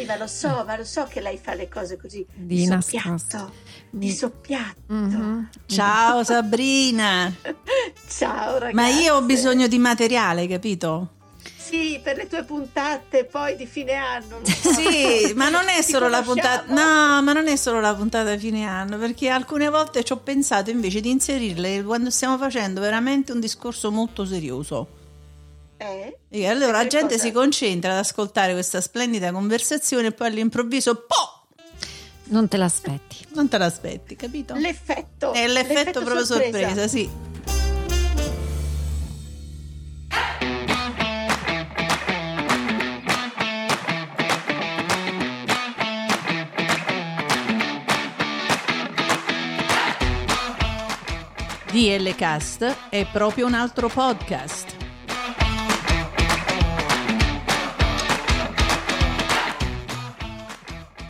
Sì, ma lo so, ma lo so che lei fa le cose così. Di nascosto. Di soppiatto. Mm-hmm. Ciao Sabrina. Ciao ragazzi. Ma io ho bisogno di materiale, capito? Sì, per le tue puntate poi di fine anno. So. Sì, ma non è solo la puntata. No, ma non è solo la puntata di fine anno, perché alcune volte ci ho pensato invece di inserirle quando stiamo facendo veramente un discorso molto serioso. Eh? E allora la gente cosa? si concentra ad ascoltare questa splendida conversazione e poi all'improvviso po! Non te l'aspetti. Non te l'aspetti, capito? L'effetto. È l'effetto, l'effetto proprio sorpresa, sorpresa sì. DL Cast è proprio un altro podcast.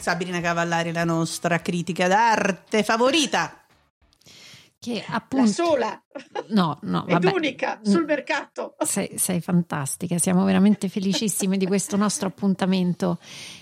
Sabrina Cavallari, la nostra critica d'arte favorita che appunto... La sola! No, no, Ed vabbè. unica sul mercato. Sei, sei, fantastica, siamo veramente felicissime di questo nostro appuntamento.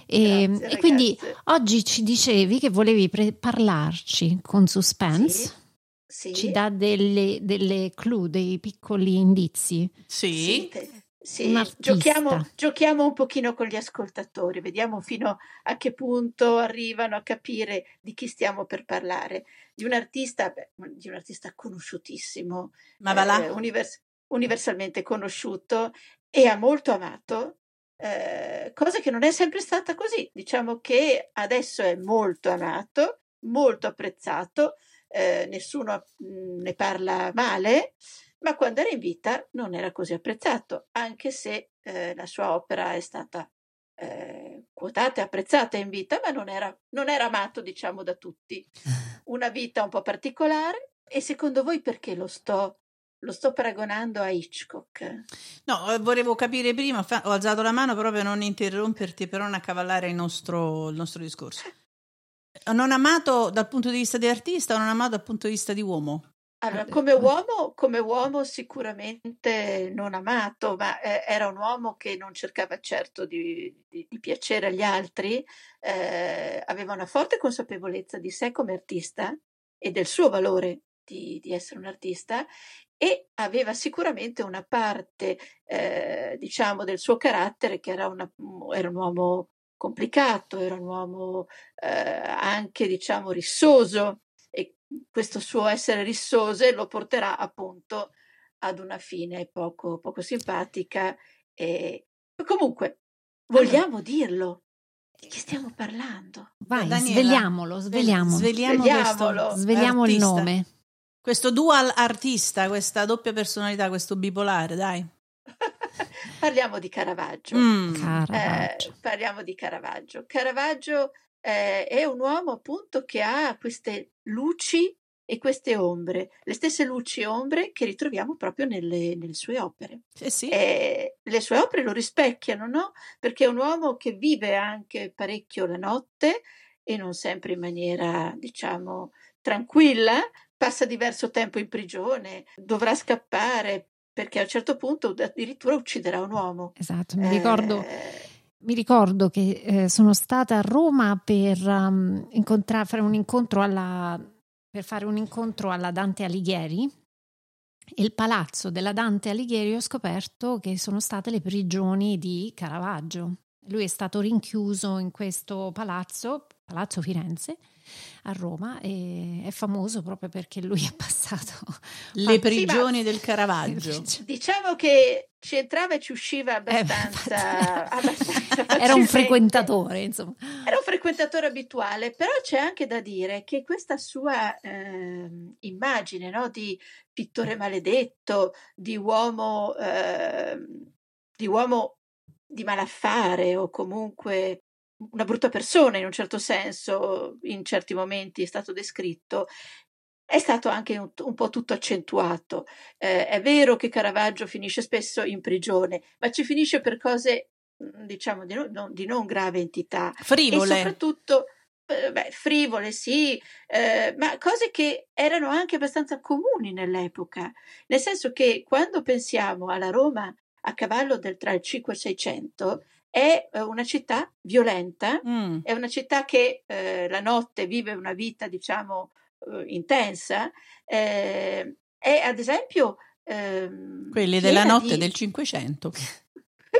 E, Grazie, e quindi oggi ci dicevi che volevi pre- parlarci con suspense. Sì. Sì. Ci dà delle, delle clue, dei piccoli indizi. Sì. sì. Sì, giochiamo, giochiamo, un pochino con gli ascoltatori, vediamo fino a che punto arrivano a capire di chi stiamo per parlare. Di un artista, beh, di un artista conosciutissimo, Ma va là. Eh, univers- universalmente conosciuto e ha molto amato, eh, cosa che non è sempre stata così. Diciamo che adesso è molto amato, molto apprezzato, eh, nessuno mh, ne parla male ma quando era in vita non era così apprezzato, anche se eh, la sua opera è stata eh, quotata e apprezzata in vita, ma non era, non era amato, diciamo, da tutti. Una vita un po' particolare. E secondo voi perché lo sto lo sto paragonando a Hitchcock. No, eh, volevo capire prima, ho alzato la mano proprio per non interromperti, per non accavallare il nostro, il nostro discorso. Non amato dal punto di vista di artista o non amato dal punto di vista di uomo? Allora, come uomo, come uomo sicuramente non amato, ma eh, era un uomo che non cercava certo di, di, di piacere agli altri, eh, aveva una forte consapevolezza di sé come artista e del suo valore di, di essere un artista e aveva sicuramente una parte, eh, diciamo, del suo carattere che era, una, era un uomo complicato, era un uomo eh, anche, diciamo, rissoso questo suo essere rissose lo porterà appunto ad una fine poco, poco simpatica. E... Comunque, vogliamo dirlo. Di chi stiamo parlando? Vai, Daniela, sveliamolo, sveliamolo. Sveliamo, sveliamolo, sveliamo il nome. Questo dual artista, questa doppia personalità, questo bipolare, dai. parliamo di Caravaggio. Mm. Caravaggio. Eh, parliamo di Caravaggio. Caravaggio eh, è un uomo appunto che ha queste luci e queste ombre, le stesse luci e ombre che ritroviamo proprio nelle, nelle sue opere. Eh sì. eh, le sue opere lo rispecchiano, no? Perché è un uomo che vive anche parecchio la notte e non sempre in maniera, diciamo, tranquilla, passa diverso tempo in prigione, dovrà scappare perché a un certo punto addirittura ucciderà un uomo. Esatto, mi ricordo eh, mi ricordo che eh, sono stata a Roma per um, incontrare, fare un incontro alla, per fare un incontro alla Dante Alighieri. Il palazzo della Dante Alighieri ho scoperto che sono state le prigioni di Caravaggio. Lui è stato rinchiuso in questo palazzo, Palazzo Firenze, a Roma e è famoso proprio perché lui ha passato le prigioni sì, del Caravaggio. Diciamo che ci entrava e ci usciva abbastanza, eh, abbastanza era un frequentatore insomma. Era un frequentatore abituale però c'è anche da dire che questa sua eh, immagine no, di pittore maledetto di uomo eh, di uomo di malaffare o comunque una brutta persona in un certo senso, in certi momenti è stato descritto, è stato anche un, un po' tutto accentuato. Eh, è vero che Caravaggio finisce spesso in prigione, ma ci finisce per cose, mm, diciamo, di, no, di non grave entità. Frivole. E soprattutto eh, beh, frivole, sì, eh, ma cose che erano anche abbastanza comuni nell'epoca, nel senso che quando pensiamo alla Roma a cavallo del, tra il 5 e il 600, è eh, una città violenta, mm. è una città che eh, la notte vive una vita, diciamo, eh, intensa. Eh, è ad esempio... Ehm, Quelli della notte di... del Cinquecento.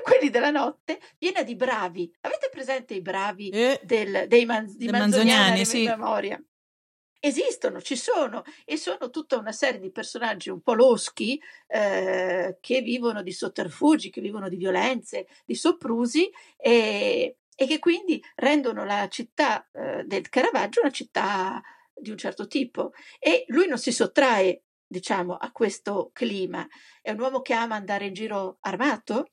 quelli della notte, piena di bravi. Avete presente i bravi eh, del, dei man, di Manzoniani, Manzoniani sì. memoria? Esistono, ci sono e sono tutta una serie di personaggi un po' loschi eh, che vivono di sotterfugi, che vivono di violenze, di soprusi e, e che quindi rendono la città eh, del Caravaggio una città di un certo tipo. E lui non si sottrae, diciamo, a questo clima. È un uomo che ama andare in giro armato,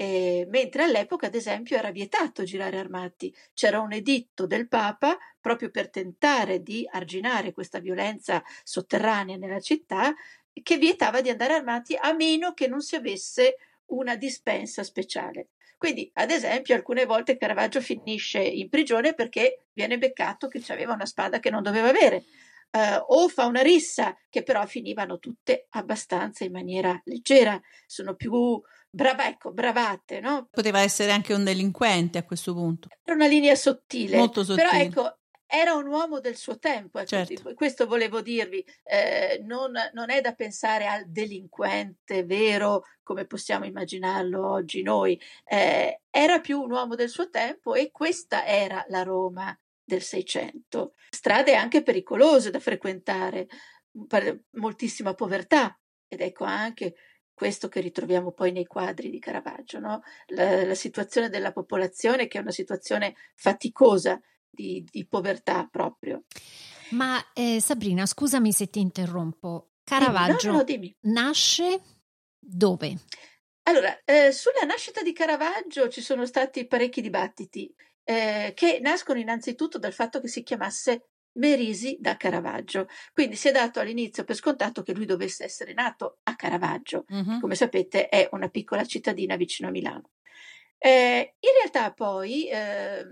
eh, mentre all'epoca, ad esempio, era vietato girare armati. C'era un editto del Papa proprio per tentare di arginare questa violenza sotterranea nella città che vietava di andare armati a meno che non si avesse una dispensa speciale. Quindi, ad esempio, alcune volte Caravaggio finisce in prigione perché viene beccato che aveva una spada che non doveva avere. Uh, o fa una rissa, che però finivano tutte abbastanza in maniera leggera, sono più brava, ecco, bravate, no? Poteva essere anche un delinquente a questo punto. Era una linea sottile. Molto sottile. Però ecco, era un uomo del suo tempo, ecco, certo. questo volevo dirvi, eh, non, non, è da pensare al delinquente vero come possiamo immaginarlo oggi noi, eh, era più un uomo del suo tempo e questa era la Roma del Seicento. Strade anche pericolose da frequentare, moltissima povertà ed ecco anche questo che ritroviamo poi nei quadri di Caravaggio, no? la, la, situazione della popolazione che è una situazione faticosa di, di povertà proprio. Ma eh, Sabrina, scusami se ti interrompo. Caravaggio dimmi, no, no, nasce dove? Allora, eh, sulla nascita di Caravaggio ci sono stati parecchi dibattiti eh, che nascono innanzitutto dal fatto che si chiamasse Merisi da Caravaggio. Quindi si è dato all'inizio per scontato che lui dovesse essere nato a Caravaggio, uh-huh. come sapete è una piccola cittadina vicino a Milano. Eh, in realtà poi eh,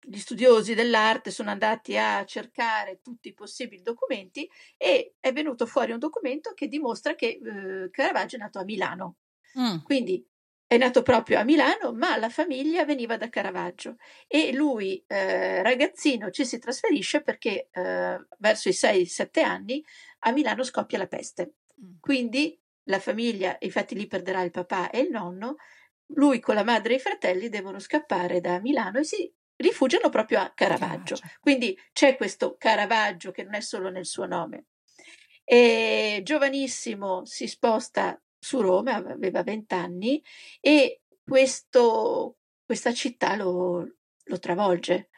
gli studiosi dell'arte sono andati a cercare tutti i possibili documenti e è venuto fuori un documento che dimostra che eh, Caravaggio è nato a Milano. Mm. Quindi è nato proprio a Milano, ma la famiglia veniva da Caravaggio e lui, eh, ragazzino, ci si trasferisce perché eh, verso i 6-7 anni a Milano scoppia la peste. Mm. Quindi la famiglia, infatti lì perderà il papà e il nonno, lui con la madre e i fratelli devono scappare da Milano e si rifugiano proprio a Caravaggio. Caravaggio. Quindi c'è questo Caravaggio che non è solo nel suo nome. E giovanissimo si sposta su Roma, aveva vent'anni e questo, questa città lo, lo, travolge,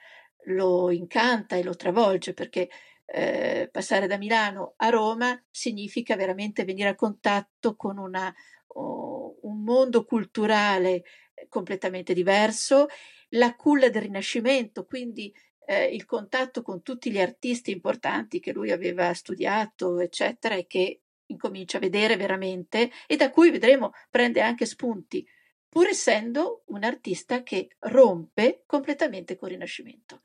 lo incanta e lo travolge perché eh, passare da Milano a Roma significa veramente venire a contatto con una, oh, un mondo culturale completamente diverso, la culla del Rinascimento, quindi eh, il contatto con tutti gli artisti importanti che lui aveva studiato, eccetera, e che incomincia a vedere veramente e da cui vedremo prende anche spunti, pur essendo un artista che rompe completamente col Rinascimento.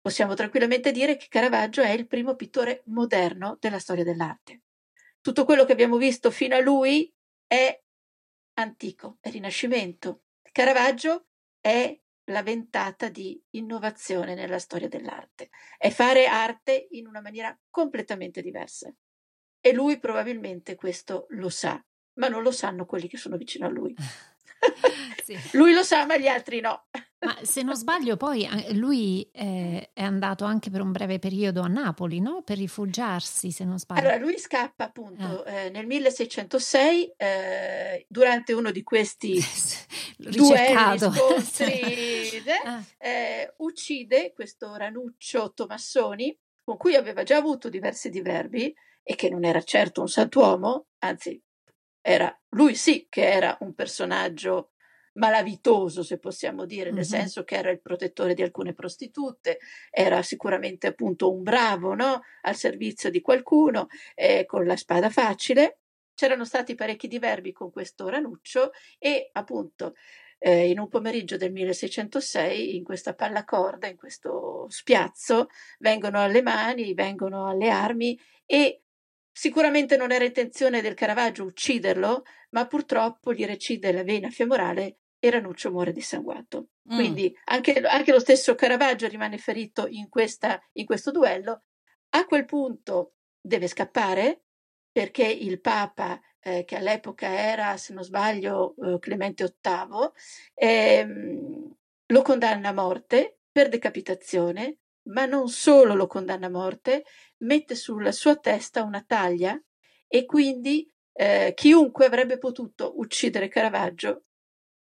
Possiamo tranquillamente dire che Caravaggio è il primo pittore moderno della storia dell'arte. Tutto quello che abbiamo visto fino a lui è antico, è Rinascimento. Caravaggio è la ventata di innovazione nella storia dell'arte, è fare arte in una maniera completamente diversa. E lui probabilmente questo lo sa, ma non lo sanno quelli che sono vicino a lui. sì. Lui lo sa, ma gli altri no. Ma se non sbaglio, poi lui eh, è andato anche per un breve periodo a Napoli, no? Per rifugiarsi, se non sbaglio. Allora, lui scappa appunto eh. Eh, nel 1606 eh, durante uno di questi duelli, scontri, ah. eh, uccide questo Ranuccio Tomassoni, con cui aveva già avuto diversi diverbi e che non era certo un santuomo, anzi era lui sì che era un personaggio malavitoso, se possiamo dire, nel mm-hmm. senso che era il protettore di alcune prostitute, era sicuramente appunto un bravo no? al servizio di qualcuno, eh, con la spada facile. C'erano stati parecchi diverbi con questo Ranuccio e appunto eh, in un pomeriggio del 1606 in questa pallacorda, in questo spiazzo, vengono alle mani, vengono alle armi e sicuramente non era intenzione del Caravaggio ucciderlo, ma purtroppo gli recide la vena femorale e Ranuccio muore dissanguato. Mm. Quindi anche, anche, lo stesso Caravaggio rimane ferito in, questa, in questo duello. A quel punto deve scappare perché il Papa, eh, che all'epoca era, se non sbaglio, eh, Clemente VIII, ehm, lo condanna a morte per decapitazione, ma non solo lo condanna a morte, mette sulla sua testa una taglia e quindi eh, chiunque avrebbe potuto uccidere Caravaggio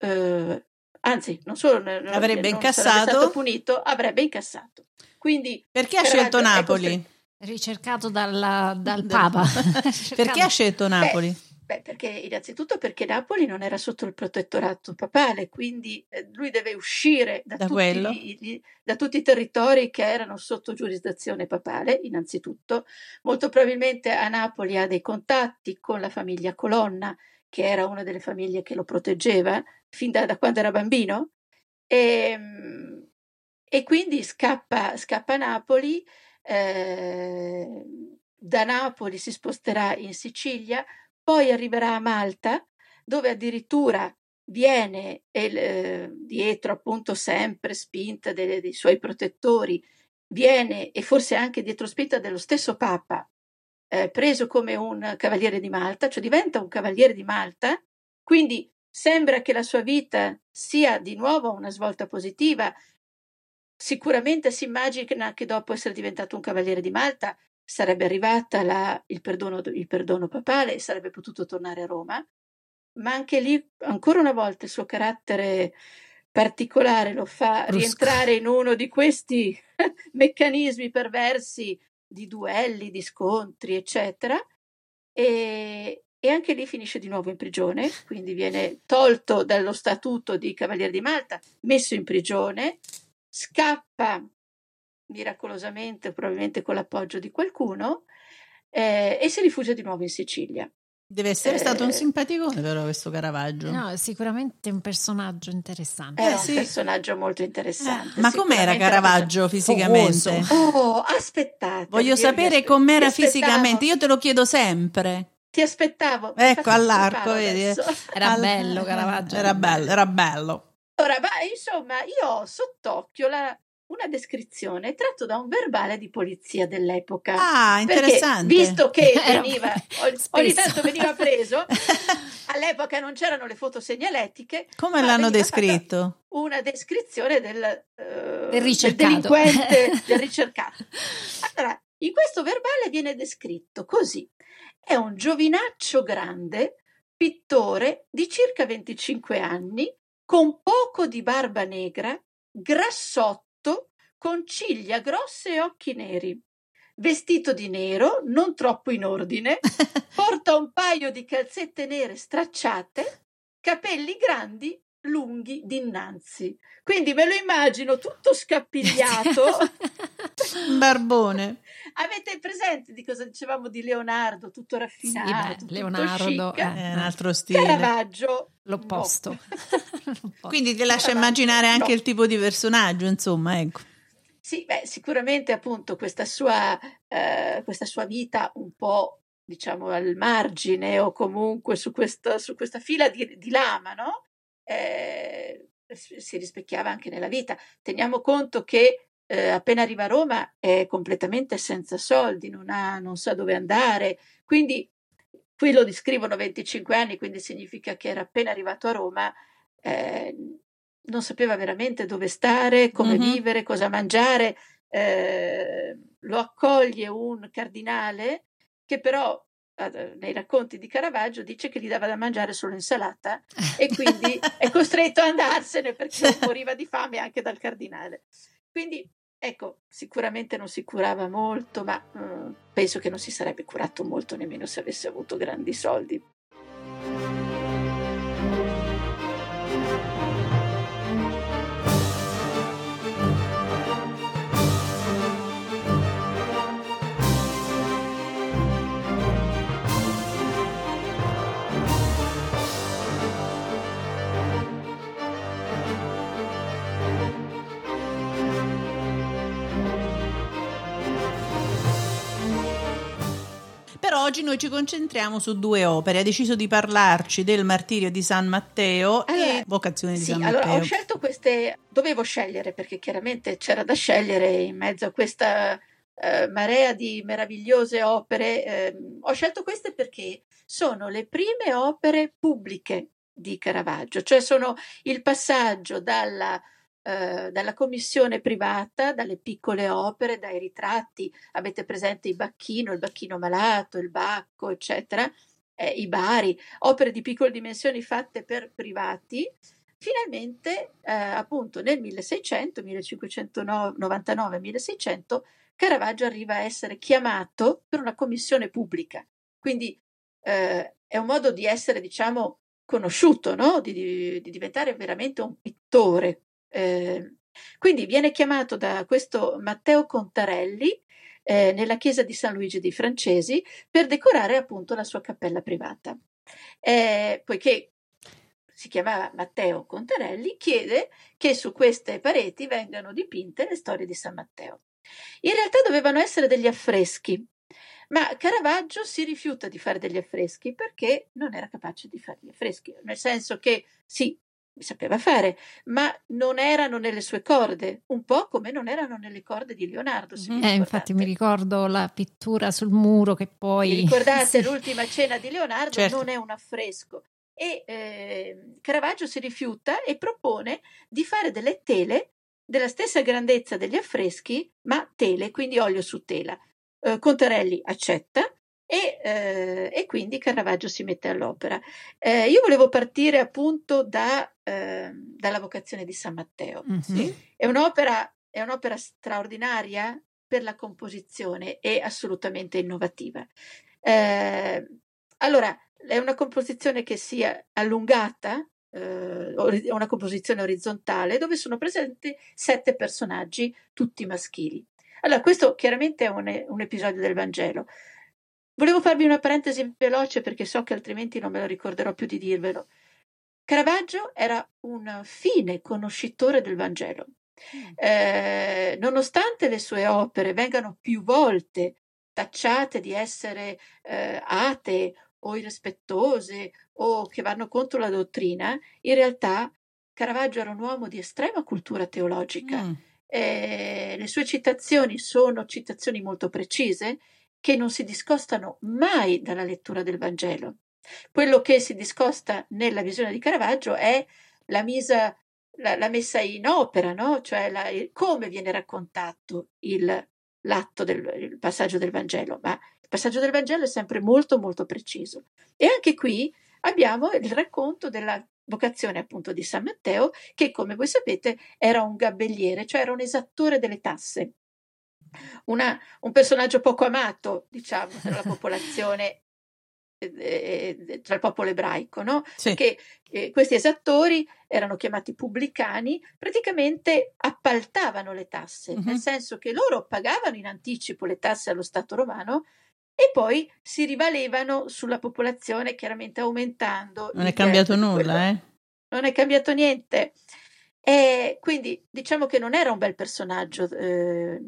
eh, anzi, non solo non, avrebbe non incassato, stato punito, avrebbe incassato. Quindi, perché ha scelto Napoli? Ricercato dalla, dal Papa. perché ha scelto Napoli? Beh, Beh, perché innanzitutto perché Napoli non era sotto il protettorato papale, quindi eh, lui deve uscire da, da, tutti gli, da, tutti i territori che erano sotto giurisdizione papale, innanzitutto. Molto probabilmente a Napoli ha dei contatti con la famiglia Colonna, che era una delle famiglie che lo proteggeva fin da, da quando era bambino, e, ehm, e quindi scappa, scappa a Napoli, eh, da Napoli si sposterà in Sicilia, poi arriverà a Malta, dove addirittura viene eh, dietro appunto sempre spinta dei, dei suoi protettori, viene e forse anche dietro spinta dello stesso Papa eh, preso come un cavaliere di Malta, cioè diventa un cavaliere di Malta, quindi sembra che la sua vita sia di nuovo una svolta positiva. Sicuramente si immagina che dopo essere diventato un cavaliere di Malta sarebbe arrivata la, il, perdono, il perdono papale e sarebbe potuto tornare a Roma, ma anche lì ancora una volta il suo carattere particolare lo fa Brusco. rientrare in uno di questi meccanismi perversi di duelli, di scontri, eccetera. E, e anche lì finisce di nuovo in prigione, quindi viene tolto dallo statuto di Cavaliere di Malta, messo in prigione, scappa miracolosamente, probabilmente con l'appoggio di qualcuno, eh, e si rifugia di nuovo in Sicilia. Deve essere eh, stato un simpaticone però questo Caravaggio. No, sicuramente un personaggio interessante. Era eh, sì. un personaggio molto interessante. Eh, ma com'era Caravaggio fisicamente? Oh, aspettate. Voglio sapere com'era fisicamente, io te lo chiedo sempre. Ti aspettavo. Ecco, all'arco, vedi? Era All... bello Caravaggio. Era bello, era bello. Ora, ma insomma, io ho sott'occhio la, una descrizione tratto da un verbale di polizia dell'epoca. Ah, interessante. Perché, visto che veniva, ogni tanto veniva preso, all'epoca non c'erano le foto segnaletiche. Come l'hanno descritto? Una descrizione del, uh, del, del delinquente, del ricercato. Allora, in questo verbale viene descritto così. È un giovinaccio grande, pittore di circa 25 anni, con poco di barba negra, grassotto con ciglia grosse e occhi neri. Vestito di nero, non troppo in ordine, porta un paio di calzette nere stracciate, capelli grandi, lunghi dinanzi. Quindi me lo immagino tutto scappigliato. barbone. Avete presente di cosa dicevamo di Leonardo, tutto raffinato? Sì, beh, Leonardo è un altro stile. Caravaggio l'opposto. No. Quindi ti lascia immaginare anche no. il tipo di personaggio, insomma, ecco. Sì, beh, sicuramente appunto questa sua, eh, questa sua vita un po' diciamo al margine o comunque su, questo, su questa fila di, di lama, no? Eh, si rispecchiava anche nella vita. Teniamo conto che eh, appena arriva a Roma è completamente senza soldi, non, ha, non sa dove andare, quindi qui lo descrivono 25 anni, quindi significa che era appena arrivato a Roma, eh, non sapeva veramente dove stare, come Mhm. vivere, cosa mangiare. Eh, lo accoglie un cardinale che però eh, nei racconti di Caravaggio dice che gli dava da mangiare solo insalata e quindi è costretto ad andarsene perché moriva di fame anche dal cardinale. Quindi ecco, sicuramente non si curava molto, ma mm, penso che non si sarebbe curato molto nemmeno se avesse avuto grandi soldi. Però oggi noi ci concentriamo su due opere. Ha deciso di parlarci del martirio di San Matteo Allora, e vocazione di Sì, San allora ho Matteo. scelto queste, dovevo scegliere perché chiaramente c'era da scegliere in mezzo a questa eh, marea di meravigliose opere. ehm, ho scelto queste perché sono le prime opere pubbliche di Caravaggio, cioè sono il passaggio dalla, eh, dalla commissione privata, dalle piccole opere, dai ritratti, avete presente il bacchino, il bacchino malato, il bacco, eccetera, eh, i bari, opere di piccole dimensioni fatte per privati, finalmente eh, appunto nel 1600, 1599-1600, Caravaggio arriva a essere chiamato per una commissione pubblica. Quindi eh, è un modo di essere, diciamo, conosciuto, no? di, di- di diventare veramente un pittore. Eh, quindi viene chiamato da questo Matteo Contarelli eh, nella chiesa di San Luigi dei Francesi per decorare appunto la sua cappella privata. Eh, poiché si chiamava Matteo Contarelli, chiede che su queste pareti vengano dipinte le storie di San Matteo. In realtà dovevano essere degli affreschi, ma Caravaggio si rifiuta di fare degli affreschi perché non era capace di fare gli affreschi, nel senso che sì, sapeva fare, ma non erano nelle sue corde, un po' come non erano nelle corde di Leonardo. Mhm. Eh, infatti mi ricordo la pittura sul muro che poi... Vi ricordate Sì. l'ultima cena di Leonardo? Certo. Non è un affresco. E eh, Caravaggio si rifiuta e propone di fare delle tele della stessa grandezza degli affreschi, ma tele, quindi olio su tela. Eh, Contarelli accetta e, eh, e quindi Caravaggio si mette all'opera. Eh, io volevo partire appunto da, eh, dalla vocazione di San Matteo. Mhm. Sì. È un'opera, è un'opera straordinaria per la composizione e assolutamente innovativa. Eh, allora, è una composizione che sia allungata, eh, una composizione orizzontale, dove sono presenti sette personaggi, tutti maschili. Allora, questo chiaramente è un, un episodio del Vangelo. Volevo farvi una parentesi veloce perché so che altrimenti non me lo ricorderò più di dirvelo. Caravaggio era un fine conoscitore del Vangelo. Eh, nonostante le sue opere vengano più volte tacciate di essere eh, atee o irrispettose o che vanno contro la dottrina, in realtà Caravaggio era un uomo di estrema cultura teologica. Mm. Eh, le sue citazioni sono citazioni molto precise che non si discostano mai dalla lettura del Vangelo. Quello che si discosta nella visione di Caravaggio è la, misa, la, la messa in opera, no? cioè la, il- come viene raccontato il, l'atto del il passaggio del Vangelo, ma il passaggio del Vangelo è sempre molto molto preciso. E anche qui abbiamo il racconto della vocazione appunto di San Matteo, che come voi sapete era un gabelliere, cioè era un esattore delle tasse. Una- un personaggio poco amato, diciamo, tra la popolazione, eh, eh, tra il popolo ebraico, no? Sì. Perché eh, questi esattori erano chiamati pubblicani, praticamente appaltavano le tasse, Mhm. nel senso che loro pagavano in anticipo le tasse allo Stato romano e poi si rivalevano sulla popolazione, chiaramente aumentando. Non è cambiato nulla, eh? non è cambiato niente. E quindi diciamo che non era un bel personaggio eh,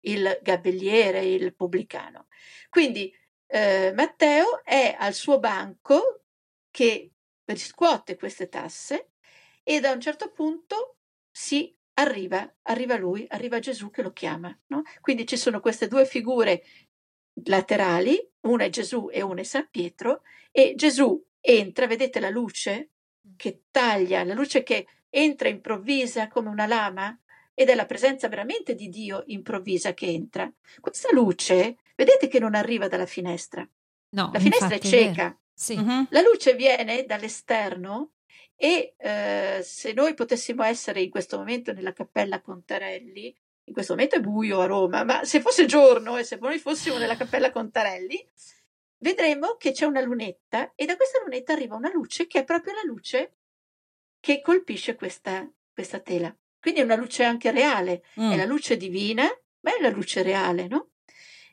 il gabelliere, il pubblicano. Quindi eh, Matteo è al suo banco che riscuote queste tasse e da un certo punto si arriva, arriva lui, arriva Gesù che lo chiama. no? Quindi ci sono queste due figure laterali, una è Gesù e una è San Pietro, e Gesù entra, vedete la luce che taglia, la luce che entra improvvisa come una lama ed è la presenza veramente di Dio improvvisa che entra. Questa luce, vedete che non arriva dalla finestra. No, La finestra è cieca. vero. Sì. Mhm. La luce viene dall'esterno e eh, se noi potessimo essere in questo momento nella cappella Contarelli, in questo momento è buio a Roma, ma se fosse giorno e se noi fossimo nella cappella Contarelli, vedremo che c'è una lunetta e da questa lunetta arriva una luce che è proprio la luce che colpisce questa, questa tela. Quindi è una luce anche reale, Mm. è la luce divina, ma è la luce reale, no?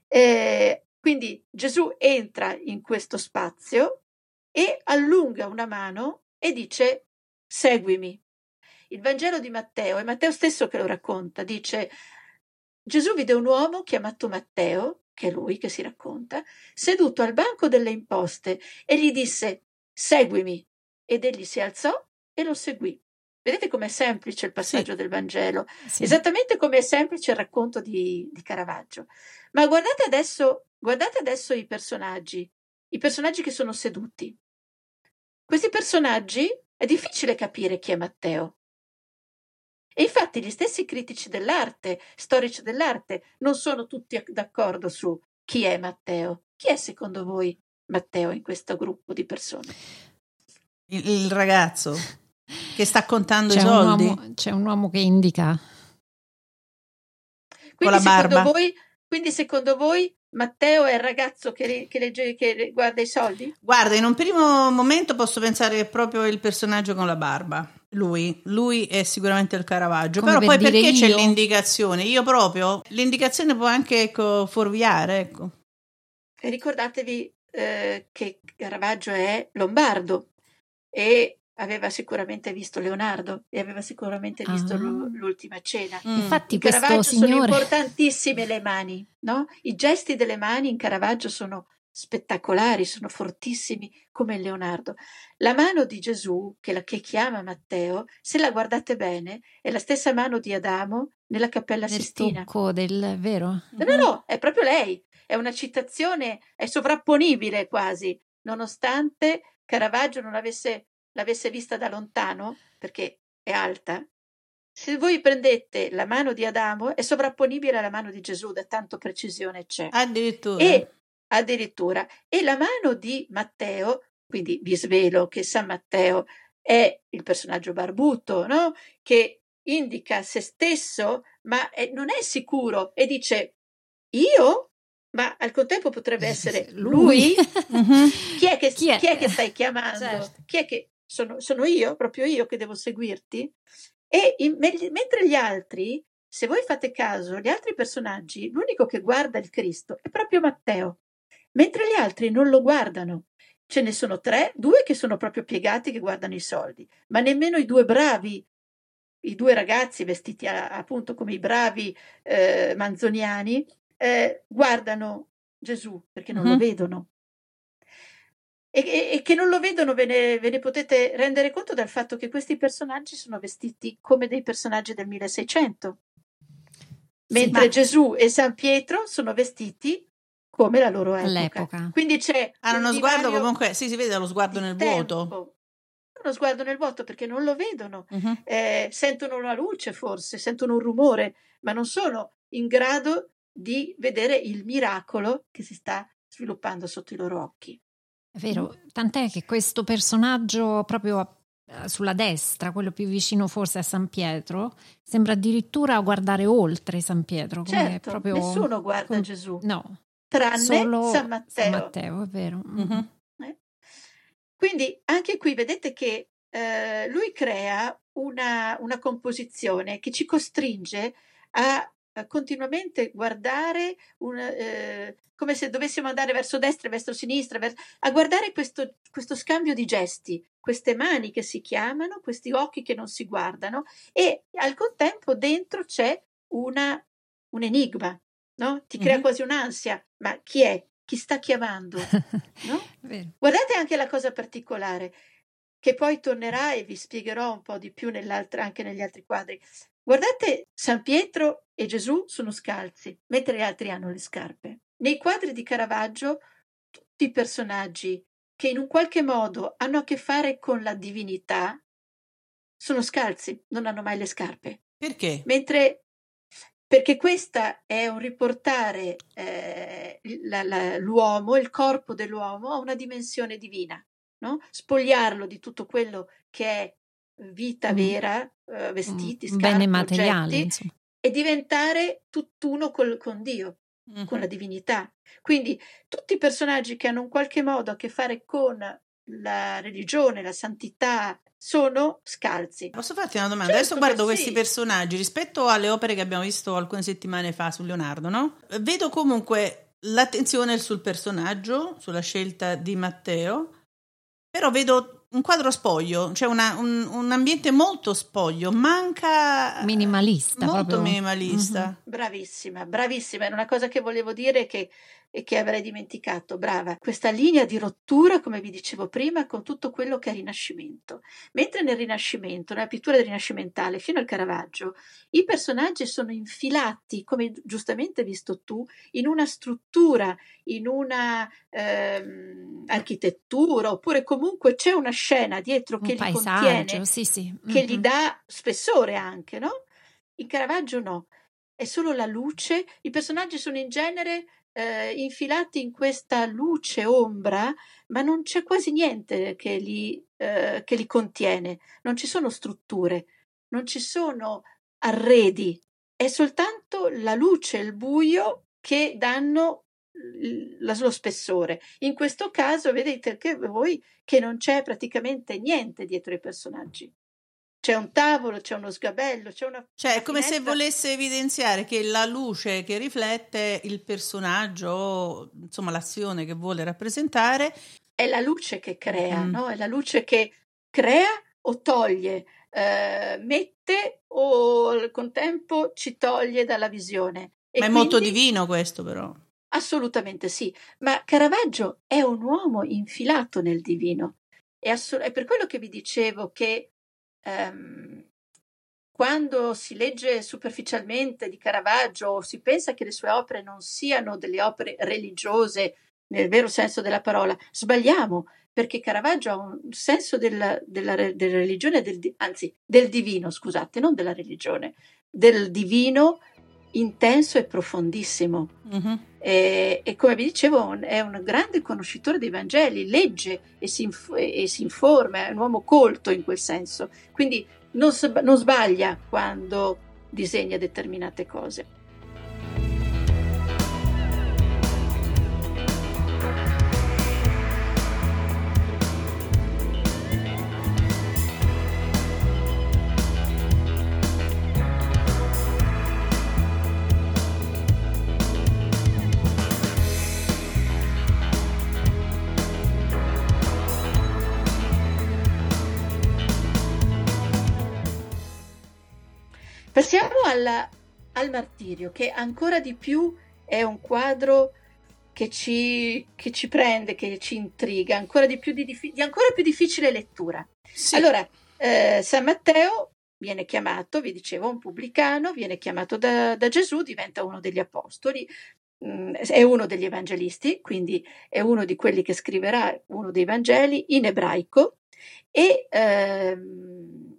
Eh, quindi Gesù entra in questo spazio e allunga una mano e dice seguimi. Il Vangelo di Matteo, è Matteo stesso che lo racconta, dice Gesù vide un uomo chiamato Matteo, che è lui che si racconta, seduto al banco delle imposte e gli disse seguimi. Ed egli si alzò e lo seguì. Vedete com'è semplice il passaggio del Vangelo? Sì. Esattamente come è semplice il racconto di, di Caravaggio. Ma guardate adesso, guardate adesso i personaggi, i personaggi che sono seduti. Questi personaggi è difficile capire chi è Matteo. E infatti gli stessi critici dell'arte, storici dell'arte, non sono tutti d'accordo su chi è Matteo. Chi è secondo voi Matteo in questo gruppo di persone? Il, il ragazzo che sta contando C'è i un, soldi. uomo, c'è un uomo che indica. Quindi la secondo barba. voi, quindi secondo voi Matteo è il ragazzo che, che legge, che guarda i soldi? Guarda, in un primo momento posso pensare che è proprio il personaggio con la barba. Lui, lui è sicuramente il Caravaggio. Come Però per poi perché c'è io? l'indicazione? Io proprio, l'indicazione può anche ecco, fuorviare, ecco. Ricordatevi eh, che Caravaggio è lombardo e aveva sicuramente visto Leonardo e aveva sicuramente visto Ah. l'u- l'ultima cena. Mm. Infatti In questo Caravaggio sono signore... importantissime le mani, no? I gesti delle mani in Caravaggio sono spettacolari, sono fortissimi come Leonardo. La mano di Gesù, che, la, che chiama Matteo, se la guardate bene, è la stessa mano di Adamo nella Cappella del Sistina. tocco del vero? No, no, no, è proprio lei. È una citazione, è sovrapponibile quasi, nonostante Caravaggio non avesse, l'avesse vista da lontano, perché è alta. Se voi prendete la mano di Adamo, è sovrapponibile alla mano di Gesù, da tanto precisione c'è. Addirittura. E addirittura, e la mano di Matteo, quindi vi svelo che San Matteo è il personaggio barbuto, no? Che indica se stesso, ma è- non è sicuro e dice io? Ma al contempo potrebbe essere lui? Mhm. Chi è che, Chi è? chi è che stai chiamando? Certo. Chi è che sono, sono io, proprio io che devo seguirti? E in- me- mentre gli altri, se voi fate caso, gli altri personaggi, l'unico che guarda il Cristo è proprio Matteo, mentre gli altri non lo guardano. Ce ne sono tre, due che sono proprio piegati che guardano i soldi, ma nemmeno i due bravi, i due ragazzi vestiti a- appunto come i bravi eh, manzoniani, eh, guardano Gesù perché non lo Mhm. vedono. E, e- che non lo vedono ve ne, ve ne potete rendere conto dal fatto che questi personaggi sono vestiti come dei personaggi del 1600, mentre ma- Gesù e San Pietro sono vestiti come la loro epoca. All'epoca. Quindi c'è Hanno un uno sguardo comunque, sì, si vede lo sguardo nel tempo. vuoto. Uno sguardo nel vuoto perché non lo vedono, Mhm. eh, sentono una luce forse, sentono un rumore, ma non sono in grado di vedere il miracolo che si sta sviluppando sotto i loro occhi. È vero, tant'è che questo personaggio proprio a- sulla destra, quello più vicino forse a San Pietro, sembra addirittura guardare oltre San Pietro. come Certo, proprio... nessuno guarda com- Gesù, No, tranne solo San Matteo. San Matteo, è vero. Mhm. Quindi anche qui vedete che eh, lui crea una, una composizione che ci costringe a continuamente guardare un, eh, come se dovessimo andare verso destra e verso sinistra, vers- a guardare questo, questo scambio di gesti, queste mani che si chiamano, questi occhi che non si guardano e al contempo dentro c'è una, un enigma, no? Ti crea Mhm. quasi un'ansia, ma chi è? Chi sta chiamando? No? Guardate anche la cosa particolare, che poi tornerà e vi spiegherò un po' di più nell'altra- anche negli altri quadri. Guardate, San Pietro e Gesù sono scalzi, mentre gli altri hanno le scarpe. Nei quadri di Caravaggio, tutti i personaggi che in un qualche modo hanno a che fare con la divinità sono scalzi, non hanno mai le scarpe. Perché? Mentre perché questa è un riportare eh, la, la, l'uomo, il corpo dell'uomo a una dimensione divina, no? spogliarlo di tutto quello che è vita mm. vera, eh, vestiti, scarpe, bene materiali, oggetti, e diventare tutt'uno col, con Dio, mm-hmm. con la divinità. Quindi tutti i personaggi che hanno in qualche modo a che fare con la religione, la santità, sono scalzi. Posso farti una domanda? Certo Adesso guardo questi personaggi rispetto alle opere che abbiamo visto alcune settimane fa su Leonardo, no? Vedo comunque l'attenzione sul personaggio, sulla scelta di Matteo, però vedo un quadro spoglio, cioè una, un, un, ambiente molto spoglio, manca minimalista, molto proprio. minimalista. Mm-hmm. Bravissima, bravissima. È una cosa che volevo dire che e che avrei dimenticato, brava, questa linea di rottura, come vi dicevo prima, con tutto quello che è Rinascimento. Mentre nel Rinascimento, nella pittura rinascimentale, fino al Caravaggio, i personaggi sono infilati, come giustamente hai visto tu, in una struttura, in una ehm, architettura, oppure comunque c'è una scena dietro Un che paesaggio, li contiene, sì, sì. che Mm-hmm. gli dà spessore anche, no? In Caravaggio no, è solo la luce, i personaggi sono in genere eh, infilati in questa luce ombra, ma non c'è quasi niente che li, eh, che li contiene, non ci sono strutture, non ci sono arredi, è soltanto la luce e il buio che danno lo spessore. In questo caso vedete anche voi che non c'è praticamente niente dietro i personaggi. C'è un tavolo, c'è uno sgabello, c'è una. Cioè, è come se volesse evidenziare che la luce che riflette il personaggio, insomma l'azione che vuole rappresentare, È la luce che crea, Mm. no? È la luce che crea o toglie, eh, mette o al contempo ci toglie dalla visione. E ma è molto quindi- divino questo però. Assolutamente sì, ma Caravaggio è un uomo infilato nel divino. È, assu- è per quello che vi dicevo che ehm, quando si legge superficialmente di Caravaggio si pensa che le sue opere non siano delle opere religiose nel vero senso della parola, sbagliamo, perché Caravaggio ha un senso della, della della religione, del anzi del divino, scusate, non della religione, del divino intenso e profondissimo. Mhm. E, e come vi dicevo, è un grande conoscitore dei Vangeli, legge e si, inf- e si informa, è un uomo colto in quel senso, quindi non, sb- non sbaglia quando disegna determinate cose. Passiamo alla- al martirio, che ancora di più è un quadro che ci, che ci prende, che ci intriga, ancora di, più di, diffi- di ancora più difficile lettura. Sì. Allora, eh, San Matteo viene chiamato, vi dicevo, un pubblicano, viene chiamato da, da Gesù, diventa uno degli apostoli, mm, è uno degli evangelisti, quindi è uno di quelli che scriverà uno dei Vangeli in ebraico e ehm,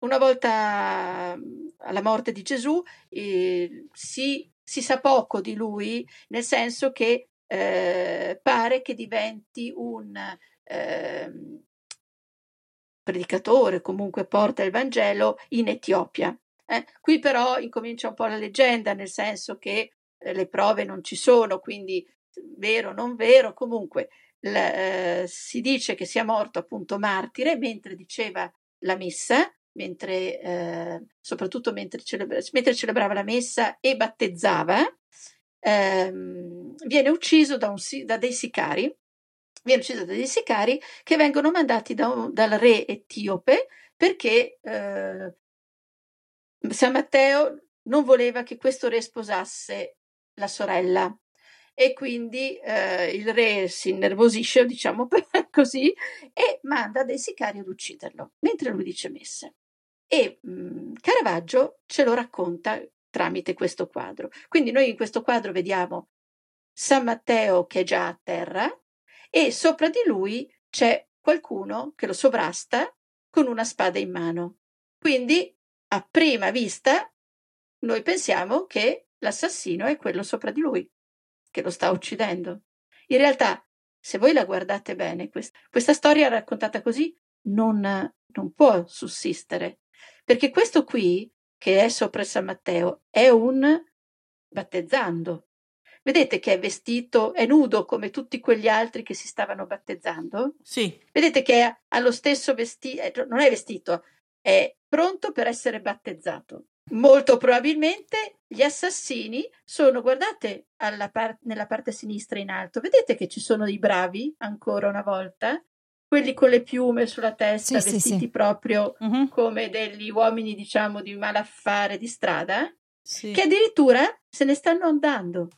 una volta mm, alla morte di Gesù eh, si, si sa poco di lui, nel senso che eh, pare che diventi un ehm, predicatore, comunque porta il Vangelo in Etiopia. eh. Qui però incomincia un po' la leggenda, nel senso che eh, le prove non ci sono, quindi vero o non vero, comunque la- eh, si dice che sia morto appunto martire mentre diceva la messa, mentre, eh, soprattutto mentre, celebra- mentre celebrava la messa e battezzava, ehm, viene ucciso da, un da dei sicari, viene ucciso da dei sicari che vengono mandati da un- dal re etiope perché eh, San Matteo non voleva che questo re sposasse la sorella e quindi eh, il re si innervosisce, diciamo così, e manda dei sicari ad ucciderlo, mentre lui dice messe. E mh, Caravaggio ce lo racconta tramite questo quadro. Quindi noi in questo quadro vediamo San Matteo che è già a terra e sopra di lui c'è qualcuno che lo sovrasta con una spada in mano. Quindi, a prima vista, noi pensiamo che l'assassino è quello sopra di lui, che lo sta uccidendo. In realtà, se voi la guardate bene, questa, questa storia raccontata così non, non può sussistere, perché questo qui, che è sopra San Matteo, è un battezzando. Vedete che è vestito, è nudo come tutti quegli altri che si stavano battezzando? Sì. Vedete che ha lo stesso vestito, eh, non è vestito, è pronto per essere battezzato. Molto probabilmente gli assassini sono, guardate par- nella parte sinistra in alto, vedete che ci sono i bravi ancora una volta? Quelli con le piume sulla testa, Sì, sì, vestiti sì. proprio Mhm. come degli uomini, diciamo, di malaffare di strada, Sì. che addirittura se ne stanno andando.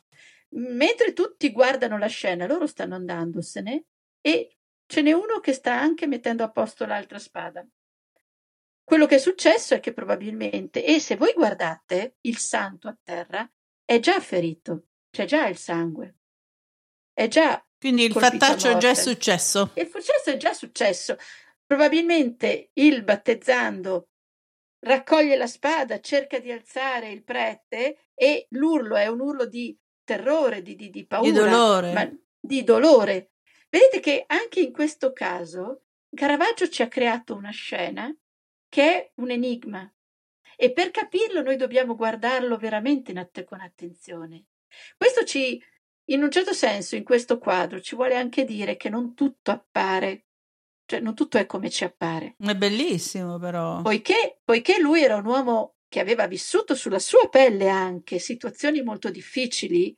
Mentre tutti guardano la scena, loro stanno andandosene e ce n'è uno che sta anche mettendo a posto l'altra spada. Quello che è successo è che probabilmente, e se voi guardate, il santo a terra è già ferito, c'è già il sangue, è già Quindi il fattaccio è già successo. il processo è già successo. Probabilmente il battezzando raccoglie la spada, cerca di alzare il prete e l'urlo è un urlo di terrore, di, di, di paura, Di dolore. di dolore. Vedete che anche in questo caso Caravaggio ci ha creato una scena che è un enigma e per capirlo noi dobbiamo guardarlo veramente att- con attenzione. Questo ci, in un certo senso, in questo quadro ci vuole anche dire che non tutto appare, cioè non tutto è come ci appare. È bellissimo però. Poiché, poiché lui era un uomo che aveva vissuto sulla sua pelle anche situazioni molto difficili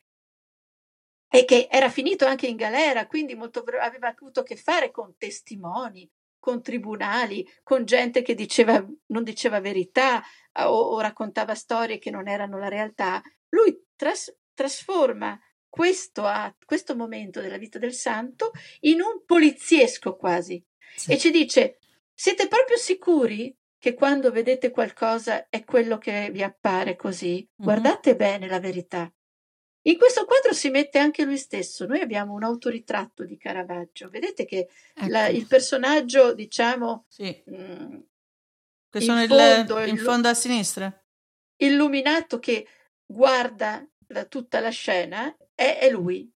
e che era finito anche in galera, quindi molto, aveva avuto a che fare con testimoni, con tribunali, con gente che diceva, non diceva verità o, o raccontava storie che non erano la realtà. Lui tras- trasforma questo, a- questo momento della vita del santo in un poliziesco quasi Sì. e ci dice: Siete proprio sicuri che quando vedete qualcosa è quello che vi appare così? Mhm. Guardate bene la verità. In questo quadro si mette anche lui stesso. Noi abbiamo un autoritratto di Caravaggio. Vedete che la- Ecco. il personaggio, diciamo, Sì. mm, Che in sono il- fondo, in fondo a sinistra. illuminato che guarda la- tutta la scena è, è lui.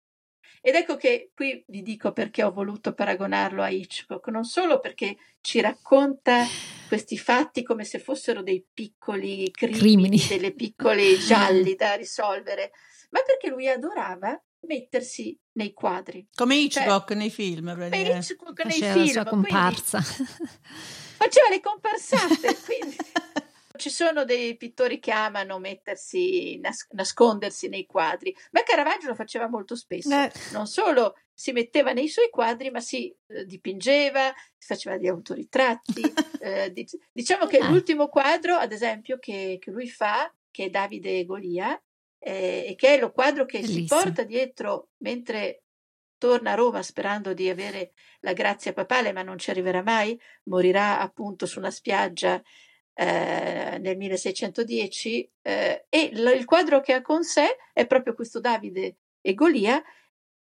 Ed ecco che qui vi dico perché ho voluto paragonarlo a Hitchcock, non solo perché ci racconta questi fatti come se fossero dei piccoli crimini, Crimini. delle piccole gialli da risolvere, ma perché lui adorava mettersi nei quadri. Come Hitchcock nei film. Praticamente. Hitchcock nei Faceva la film, sua quindi comparsa. faceva le comparsate, quindi ci sono dei pittori che amano mettersi, nas- nascondersi nei quadri, ma Caravaggio lo faceva molto spesso. Eh, Non solo si metteva nei suoi quadri, ma si eh, dipingeva, si faceva gli autoritratti. eh, di- diciamo che Ah. l'ultimo quadro, ad esempio, che, che lui fa, che è Davide e Golia, eh, e che è lo quadro che si Bellissimo. porta dietro mentre torna a Roma sperando di avere la grazia papale, ma non ci arriverà mai, morirà appunto su una spiaggia eh, nel 1610 eh, e il quadro che ha con sé è proprio questo Davide e Golia.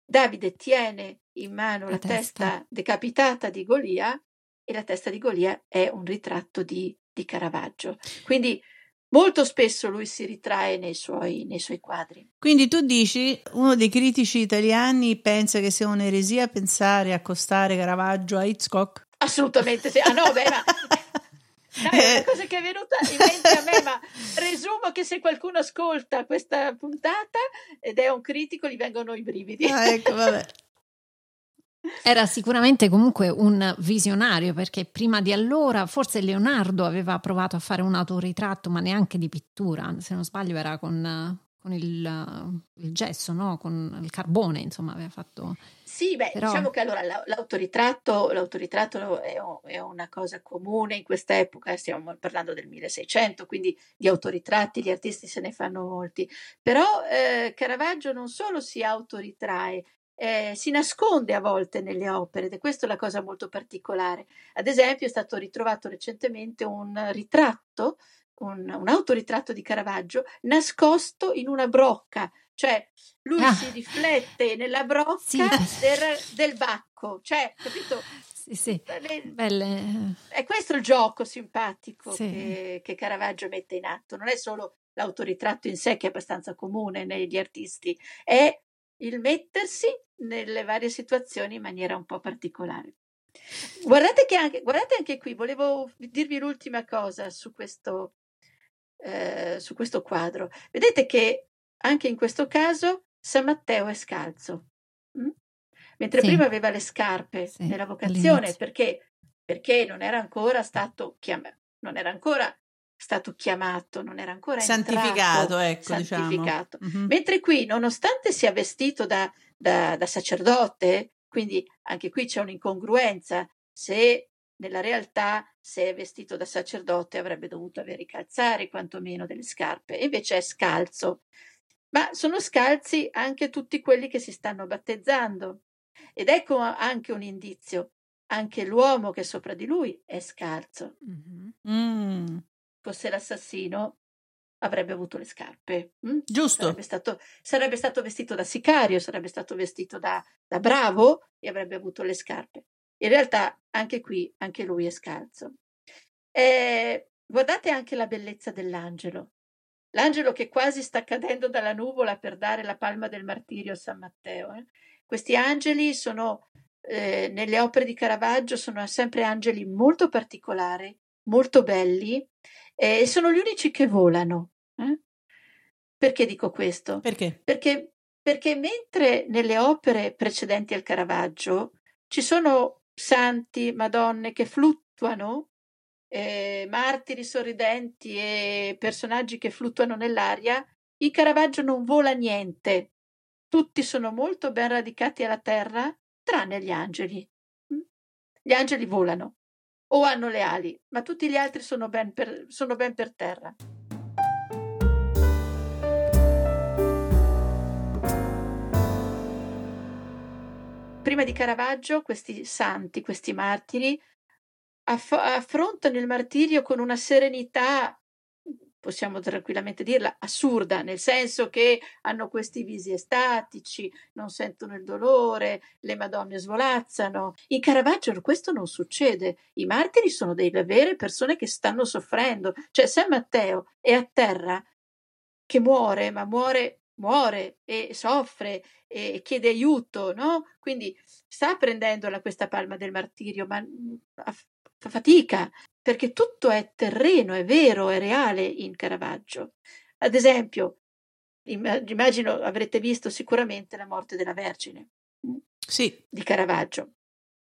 Davide tiene in mano la, La testa. testa. decapitata di Golia e la testa di Golia è un ritratto di, di Caravaggio. Quindi molto spesso lui si ritrae nei suoi, nei suoi quadri. Quindi tu dici, uno dei critici italiani pensa che sia un'eresia pensare accostare Caravaggio a Hitchcock? Assolutamente sì. Ah no, beh, ma No, è una cosa che è venuta in mente a me, ma presumo che se qualcuno ascolta questa puntata ed è un critico, gli vengono i brividi. Ah, ecco, vabbè. Era sicuramente comunque un visionario perché prima di allora forse Leonardo aveva provato a fare un autoritratto, ma neanche di pittura, se non sbaglio era con, con il, il gesso, no? con il carbone, insomma, aveva fatto... Sì, beh, Però- diciamo che allora la- l'autoritratto, l'autoritratto è, è una cosa comune in quest'epoca, stiamo parlando del 1600, quindi di autoritratti gli artisti se ne fanno molti, però eh, Caravaggio non solo si autoritrae, eh, si nasconde a volte nelle opere ed è questa la cosa molto particolare. Ad esempio è stato ritrovato recentemente un ritratto, un, un autoritratto di Caravaggio nascosto in una brocca, cioè lui Ah. si riflette nella brocca Sì. del, del bacco, cioè, capito? Sì, sì. Le- Belle. È questo il gioco simpatico Sì. che, che Caravaggio mette in atto. Non è solo l'autoritratto in sé, che è abbastanza comune negli artisti, è il mettersi nelle varie situazioni in maniera un po' particolare. Guardate che anche, guardate anche qui, volevo dirvi l'ultima cosa su questo, eh, su questo quadro. Vedete che anche in questo caso San Matteo è scalzo, mm? mentre Sì. prima aveva le scarpe Sì, nella vocazione perché, perché non era ancora stato chiamato, non era ancora stato chiamato, non era ancora Santificato, entrato, ecco, diciamo. santificato. Mhm. Mentre qui, nonostante sia vestito da, da- da sacerdote, quindi anche qui c'è un'incongruenza, se nella realtà se è vestito da sacerdote avrebbe dovuto avere i calzari quantomeno delle scarpe, e invece è scalzo. Ma sono scalzi anche tutti quelli che si stanno battezzando. Ed ecco anche un indizio, anche l'uomo che è sopra di lui è scalzo. Mhm. Mm, Fosse l'assassino avrebbe avuto le scarpe. mm? Giusto. Sarebbe stato, sarebbe stato vestito da sicario, sarebbe stato vestito da, da bravo e avrebbe avuto le scarpe. In realtà anche qui, anche lui è scalzo. Eh, guardate anche la bellezza dell'angelo. L'angelo che quasi sta cadendo dalla nuvola per dare la palma del martirio a San Matteo. eh. Questi angeli sono, eh, nelle opere di Caravaggio, sono sempre angeli molto particolari, molto belli, eh, e sono gli unici che volano. eh. Perché dico questo? Perché? Perché, perché mentre nelle opere precedenti al Caravaggio ci sono santi, madonne che fluttuano, eh, martiri sorridenti e personaggi che fluttuano nell'aria, in Caravaggio non vola niente. Tutti sono molto ben radicati alla terra, tranne gli angeli. Mm? Gli angeli volano o hanno le ali, ma tutti gli altri sono ben per, sono ben per terra. Prima di Caravaggio, questi santi, questi martiri, aff- affrontano il martirio con una serenità, possiamo tranquillamente dirla, assurda, nel senso che hanno questi visi estatici, non sentono il dolore, le madonne svolazzano. In Caravaggio questo non succede. I martiri sono delle vere persone che stanno soffrendo. Cioè San Matteo è a terra che muore, ma muore muore e soffre e chiede aiuto, no? Quindi sta prendendo la- questa palma del martirio, ma mm, fa fa fatica, perché tutto è terreno, è vero, è reale in Caravaggio. Ad esempio, imma- immagino avrete visto sicuramente La morte della Vergine mm, Sì. di Caravaggio,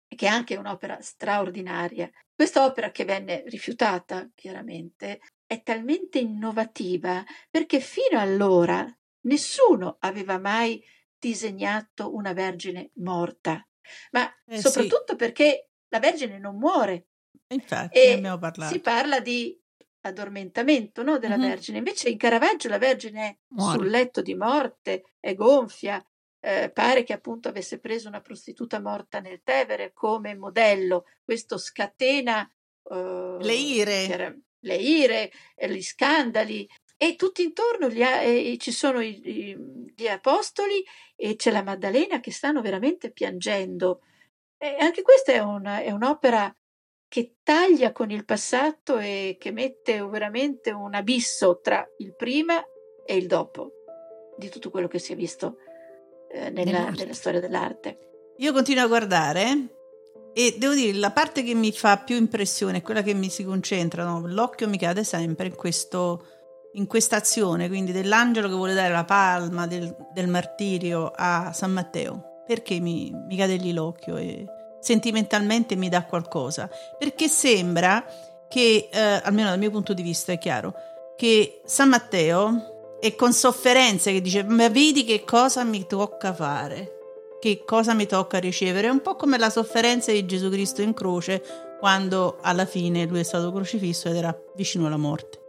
che è anche un'opera straordinaria. Quest'opera che venne rifiutata, chiaramente, è talmente innovativa perché fino allora nessuno aveva mai disegnato una Vergine morta, ma Eh, sì. soprattutto perché la Vergine non muore Infatti, e abbiamo parlato. si parla di addormentamento no, della Mhm. Vergine. Invece in Caravaggio la Vergine è Muore. sul letto di morte, è gonfia, eh, pare che appunto avesse preso una prostituta morta nel Tevere come modello. Questo scatena eh, Le ire. le ire, eh, gli scandali. E tutti intorno gli eh, ci sono i- i- gli apostoli e c'è la Maddalena che stanno veramente piangendo. E anche questa è, una- è un'opera che taglia con il passato e che mette veramente un abisso tra il prima e il dopo di tutto quello che si è visto eh, nella, nella storia dell'arte. Io continuo a guardare e devo dire la parte che mi fa più impressione è quella che mi si concentra, no? l'occhio mi cade sempre in questo in questa azione, quindi dell'angelo che vuole dare la palma del, del martirio a San Matteo. Perché mi, mi cade lì l'occhio e sentimentalmente mi dà qualcosa? Perché sembra che, eh, almeno dal mio punto di vista è chiaro, che San Matteo è con sofferenza che dice ma vedi che cosa mi tocca fare che cosa mi tocca ricevere. È un po' come la sofferenza di Gesù Cristo in croce quando alla fine lui è stato crocifisso ed era vicino alla morte.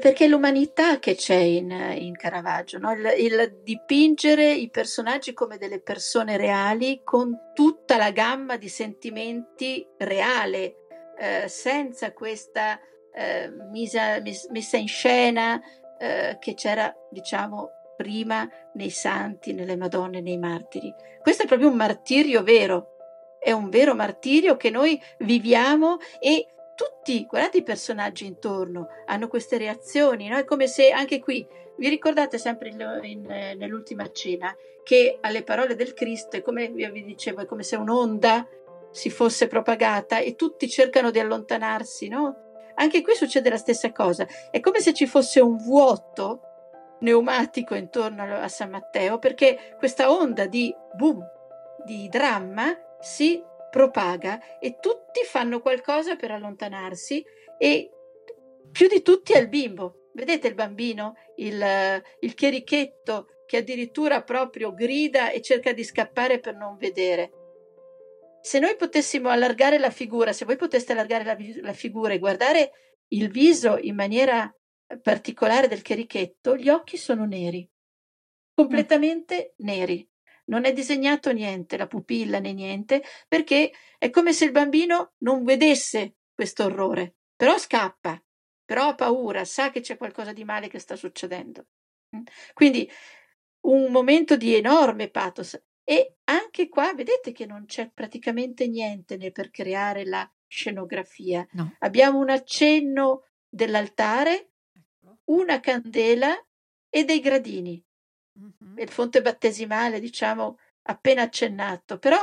Perché è l'umanità che c'è in, in Caravaggio, no? il, il, dipingere i personaggi come delle persone reali con tutta la gamma di sentimenti reale, eh, senza questa eh, misa, mis, messa in scena eh, che c'era, diciamo, prima nei santi, nelle Madonne, nei martiri. Questo è proprio un martirio vero, è un vero martirio che noi viviamo e tutti, guardate i personaggi intorno, hanno queste reazioni, no? È come se anche qui, vi ricordate sempre in, in, nell'ultima cena, che alle parole del Cristo è come io vi dicevo, è come se un'onda si fosse propagata e tutti cercano di allontanarsi, no? Anche qui succede la stessa cosa, è come se ci fosse un vuoto pneumatico intorno a San Matteo perché questa onda di boom, di dramma si propaga e tutti fanno qualcosa per allontanarsi e più di tutti è il bimbo. Vedete il bambino, il, il chierichetto che addirittura proprio grida e cerca di scappare per non vedere. Se noi potessimo allargare la figura, se voi poteste allargare la, la figura e guardare il viso in maniera particolare del chierichetto, gli occhi sono neri, completamente mm. neri non è disegnato niente, la pupilla né niente, perché è come se il bambino non vedesse questo orrore, però scappa, però ha paura, sa che c'è qualcosa di male che sta succedendo. Mm? Quindi un momento di enorme pathos e anche qua vedete che non c'è praticamente niente né per creare la scenografia. No. Abbiamo un accenno dell'altare, ecco. una candela e dei gradini mm-hmm. il fonte battesimale, diciamo, appena accennato, però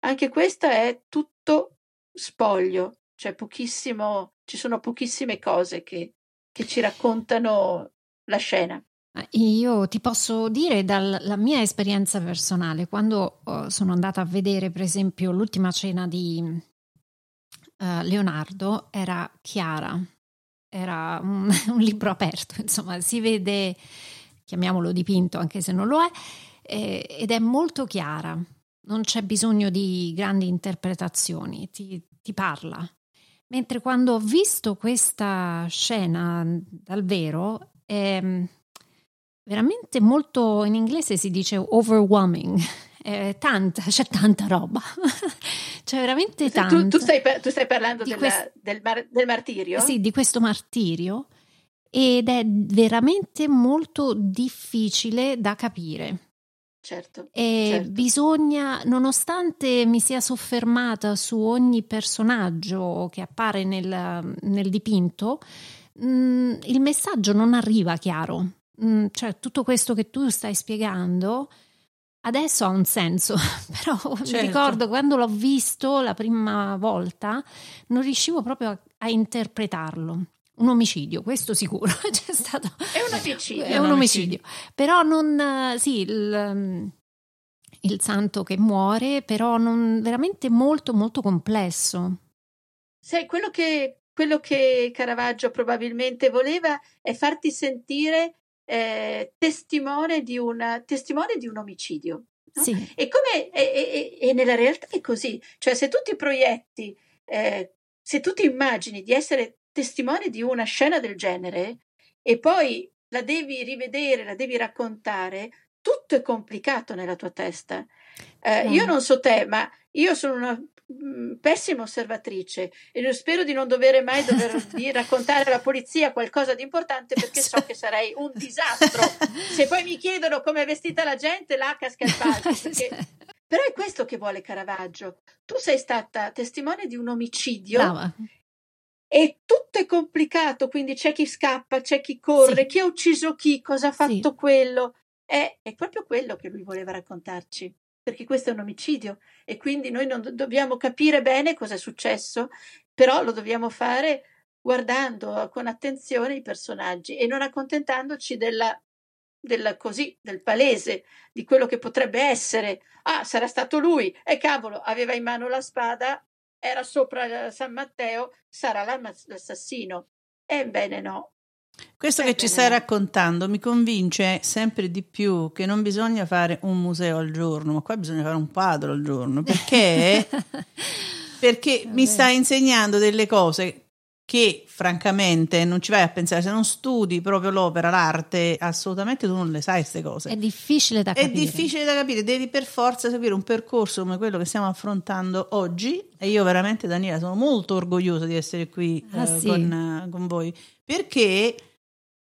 anche questa è tutto spoglio, cioè pochissimo, ci sono pochissime cose che, che ci raccontano la scena. Io ti posso dire dalla mia esperienza personale, quando uh, sono andata a vedere per esempio l'ultima cena di uh, Leonardo, era chiara, era un, un libro aperto, insomma si vede chiamiamolo dipinto anche se non lo è, eh, ed è molto chiara, non c'è bisogno di grandi interpretazioni, ti, ti parla. Mentre quando ho visto questa scena dal vero, è veramente molto, in inglese si dice overwhelming, è tanta, c'è tanta roba, c'è veramente tanta. Tu, tu, stai, tu stai, parlando della, quest... del, mar, del martirio? Sì, di questo martirio ed è veramente molto difficile da capire. Certo, e certo. bisogna, nonostante mi sia soffermata su ogni personaggio che appare nel, nel dipinto, mh, mm, il messaggio non arriva chiaro. Mh, mm, cioè, tutto questo che tu stai spiegando adesso ha un senso, però certo. mi ricordo quando l'ho visto la prima volta, non riuscivo proprio a, a interpretarlo un omicidio, questo sicuro. C'è stato... È un omicidio. È un omicidio. Però non... Sì, il, il santo che muore, però non, veramente molto, molto complesso. Sai, quello che, quello che Caravaggio probabilmente voleva è farti sentire eh, testimone, di una, testimone di un omicidio. No? Sì. E, come, e, e, e, nella realtà è così. Cioè, se tu ti proietti, eh, se tu ti immagini di essere testimone di una scena del genere e poi la devi rivedere, la devi raccontare, tutto è complicato nella tua testa. Eh, mm. Io non so te, ma io sono una mm, pessima osservatrice e spero di non dover mai dover raccontare alla polizia qualcosa di importante perché so che sarei un disastro. Se poi mi chiedono come è vestita la gente, là casca il palco. Perché... Però è questo che vuole Caravaggio. Tu sei stata testimone di un omicidio Brava e tutto è complicato, quindi c'è chi scappa, c'è chi corre, sì. chi ha ucciso chi, cosa ha fatto sì. quello. È, è, proprio quello che lui voleva raccontarci, perché questo è un omicidio e quindi noi non dobbiamo capire bene cosa è successo, però lo dobbiamo fare guardando con attenzione i personaggi e non accontentandoci della, della così, del palese, di quello che potrebbe essere. Ah, sarà stato lui, e cavolo, aveva in mano la spada, era sopra San Matteo, sarà l'assassino. Ebbene no. Questo Ebbene che ci stai no. raccontando mi convince sempre di più che non bisogna fare un museo al giorno, ma qua bisogna fare un quadro al giorno, perché, perché mi sta insegnando delle cose che francamente non ci vai a pensare, se non studi proprio l'opera, l'arte, assolutamente tu non le sai queste cose. È difficile da È capire. difficile da capire, devi per forza seguire un percorso come quello che stiamo affrontando oggi e io veramente Daniela sono molto orgogliosa di essere qui Ah, eh, sì. con, con voi perché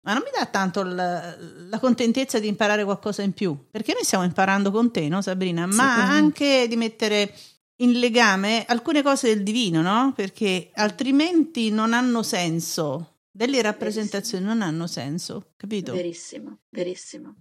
ma non mi dà tanto la, la contentezza di imparare qualcosa in più, perché noi stiamo imparando con te, no Sabrina? Ma anche di mettere in legame alcune cose del divino, no? Perché altrimenti non hanno senso. Delle rappresentazioni non hanno senso, capito? Verissimo, verissimo.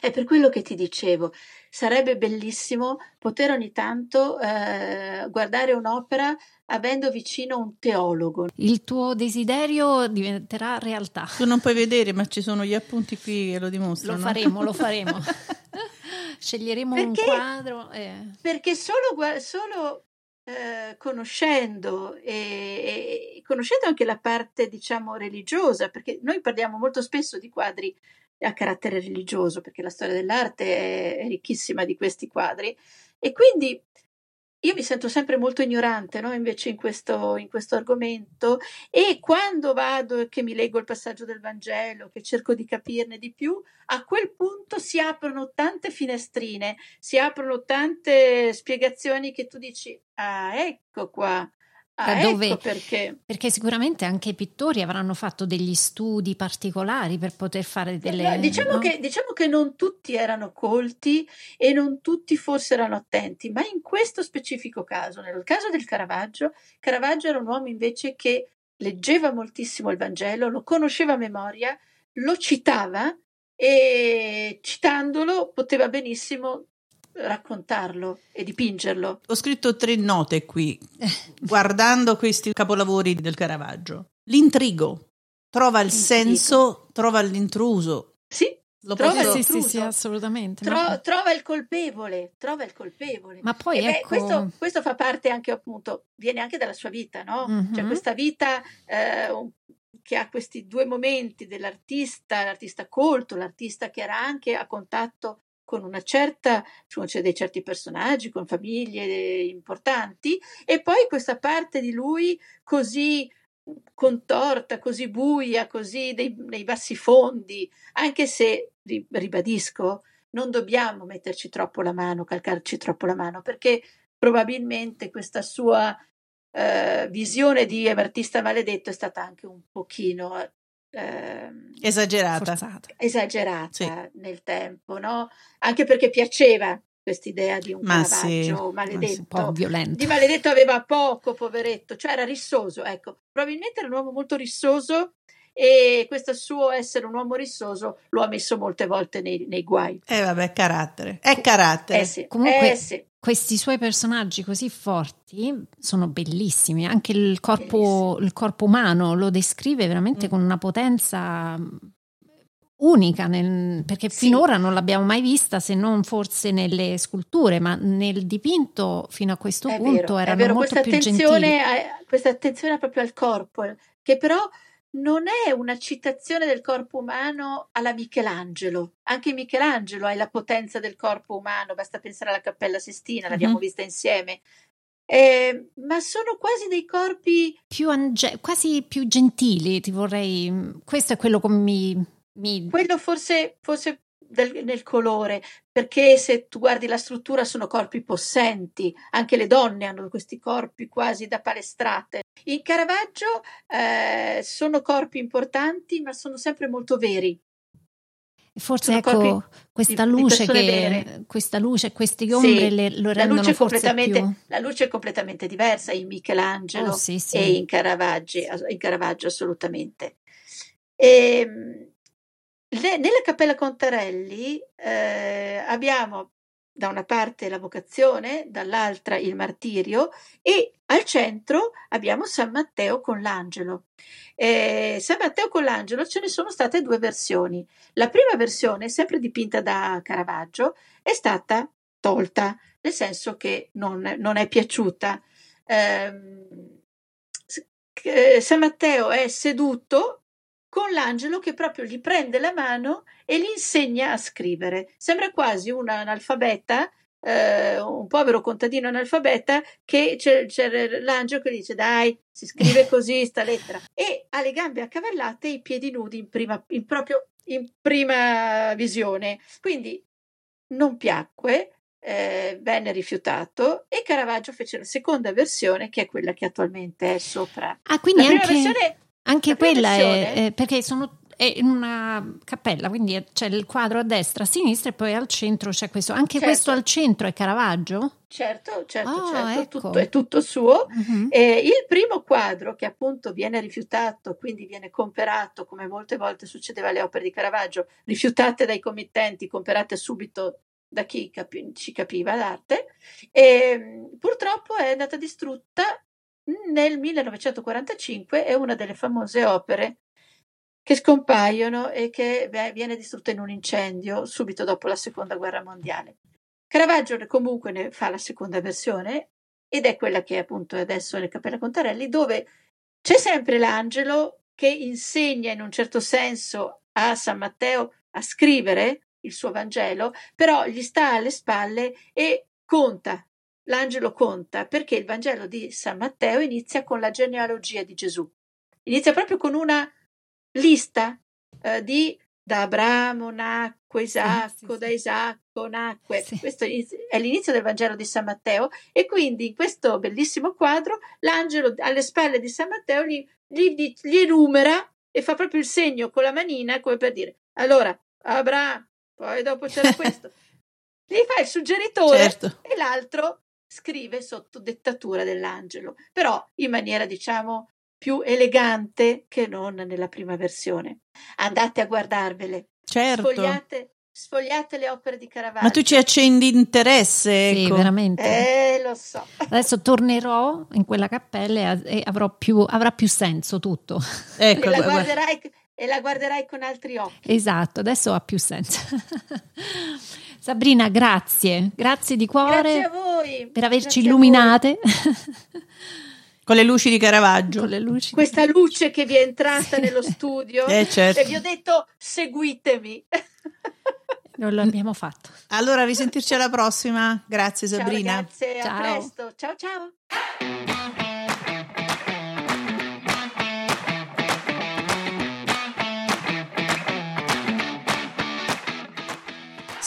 È per quello che ti dicevo, sarebbe bellissimo poter ogni tanto eh, guardare un'opera avendo vicino un teologo. Il tuo desiderio diventerà realtà. Tu non puoi vedere, ma ci sono gli appunti qui che lo dimostrano. Lo faremo, lo faremo. Sceglieremo Perché? un quadro. e- Perché solo, solo eh, conoscendo e, e conoscendo anche la parte, diciamo, religiosa, perché noi parliamo molto spesso di quadri a carattere religioso, perché la storia dell'arte è, è ricchissima di questi quadri, e quindi io mi sento sempre molto ignorante, no? Invece in questo, in questo argomento, e quando vado e che mi leggo il passaggio del Vangelo, che cerco di capirne di più, a quel punto si aprono tante finestrine, si aprono tante spiegazioni che tu dici, ah, ecco qua, ah, dove- ecco perché. Perché sicuramente anche i pittori avranno fatto degli studi particolari per poter fare delle... No, diciamo, no? che, diciamo che non tutti erano colti e non tutti forse erano attenti, ma in questo specifico caso, nel caso del Caravaggio, Caravaggio era un uomo invece che leggeva moltissimo il Vangelo, lo conosceva a memoria, lo citava e citandolo poteva benissimo raccontarlo e dipingerlo. Ho scritto tre note qui, guardando questi capolavori del Caravaggio. L'intrigo, trova il L'intrigo. senso, trova l'intruso. Sì, Lo Trova sì, l'intruso. sì, sì, assolutamente. tro- ma, trova il colpevole, trova il colpevole. ma poi E beh, ecco... questo, questo fa parte anche appunto, viene anche dalla sua vita, no? Cioè Mhm. questa vita eh, che ha questi due momenti dell'artista, l'artista colto, l'artista che era anche a contatto con una certa, cioè dei certi personaggi, con famiglie importanti, e poi questa parte di lui così contorta, così buia, così dei, nei bassi fondi, anche se, ri- ribadisco, non dobbiamo metterci troppo la mano, calcarci troppo la mano, perché probabilmente questa sua eh, visione di artista maledetto è stata anche un pochino ehm, Esagerata. forzato. esagerata Sì. nel tempo, no? Anche perché piaceva quest'idea di un Ma sì, Caravaggio ma sì, un maledetto. Violento. Di maledetto aveva poco, poveretto, cioè era rissoso, ecco. Probabilmente era un uomo molto rissoso e questo suo essere un uomo rissoso lo ha messo molte volte nei, nei guai. Eh vabbè, è carattere. È carattere. Eh sì, Comunque- eh sì. Questi suoi personaggi così forti sono bellissimi, anche il corpo, il corpo umano lo descrive veramente Mm. con una potenza mm, unica, nel- perché Sì. finora non l'abbiamo mai vista se non forse nelle sculture, ma nel dipinto fino a questo È punto è erano vero, molto più attenzione, a- questa attenzione proprio al corpo, che però non è una citazione del corpo umano alla Michelangelo. Anche Michelangelo ha la potenza del corpo umano, basta pensare alla Cappella Sistina, l'abbiamo Mhm. vista insieme. Eh, ma sono quasi dei corpi Più ange- quasi più gentili, ti vorrei... Questo è quello che mi... mi- Quello forse, forse del- nel colore, perché se tu guardi la struttura sono corpi possenti, anche le donne hanno questi corpi quasi da palestrate. In Caravaggio eh, sono corpi importanti, ma sono sempre molto veri. Forse ecco questa di- di luce persone che questa luce, queste ombre Sì, le- lo La rendono luce, è forse completamente, più la luce è completamente diversa in Michelangelo Oh, sì, sì. e in Caravaggio, in Caravaggio assolutamente. Ehm, le- nella Cappella Contarelli eh, abbiamo da una parte la vocazione, dall'altra il martirio e al centro abbiamo San Matteo con l'angelo. Eh, San Matteo con l'angelo ce ne sono state due versioni. La prima versione, sempre dipinta da Caravaggio, è stata tolta, nel senso che non, non è piaciuta. Ehm, eh, San Matteo è seduto con l'angelo che proprio gli prende la mano e gli insegna a scrivere. Sembra quasi un analfabeta eh, un povero contadino analfabeta che c'è, c'è l'angelo che dice dai, si scrive così sta lettera e ha le gambe accavallate e i piedi nudi in prima, in proprio in prima visione. Quindi non piacque, eh, venne rifiutato e Caravaggio fece la seconda versione che è quella che attualmente è sopra. Ah, quindi anche, versione, anche quella versione, è, è perché sono è in una cappella, quindi c'è il quadro a destra, a sinistra e poi al centro c'è questo. Anche certo. questo al centro è Caravaggio? Certo, certo, oh, certo, ecco. tutto, è tutto suo. Uh-huh. Eh, il primo quadro che appunto viene rifiutato, quindi viene comperato, come molte volte succedeva alle opere di Caravaggio, rifiutate dai committenti, comperate subito da chi capi- ci capiva l'arte, e purtroppo è andata distrutta nel 1945, è una delle famose opere che scompaiono e che viene distrutta in un incendio subito dopo la seconda guerra mondiale. Caravaggio comunque ne fa la seconda versione ed è quella che appunto è adesso nel Cappella Contarelli dove c'è sempre l'angelo che insegna in un certo senso a San Matteo a scrivere il suo Vangelo, però gli sta alle spalle e conta. L'angelo conta perché il Vangelo di San Matteo inizia con la genealogia di Gesù. Inizia proprio con una lista eh, di da Abramo nacque Isacco, da Isacco nacque. Sì. Questo è l'inizio del Vangelo di San Matteo e quindi in questo bellissimo quadro l'angelo alle spalle di San Matteo gli, gli, gli enumera e fa proprio il segno con la manina come per dire allora Abramo, poi dopo c'era questo. Gli fa il suggeritore certo. e l'altro scrive sotto dettatura dell'angelo, però in maniera diciamo più elegante che non nella prima versione. Andate a guardarvele. Certo. Sfogliate, sfogliate le opere di Caravaggio. Ma tu ci accendi interesse, ecco. Sì, veramente. Eh, lo so. Adesso tornerò in quella cappella e avrò più, avrà più senso tutto. Ecco, la, guarderai, e la guarderai con altri occhi. Esatto, adesso ha più senso. Sabrina, grazie, grazie di cuore. Grazie a voi. Per averci grazie illuminate. Con le luci di Caravaggio. Con le luci Questa luce che vi è entrata nello studio. eh, certo. E vi ho detto seguitemi. Non l'abbiamo fatto. Allora, risentirci alla prossima. Grazie Sabrina. Ciao ragazze, ciao. a presto. Ciao ciao.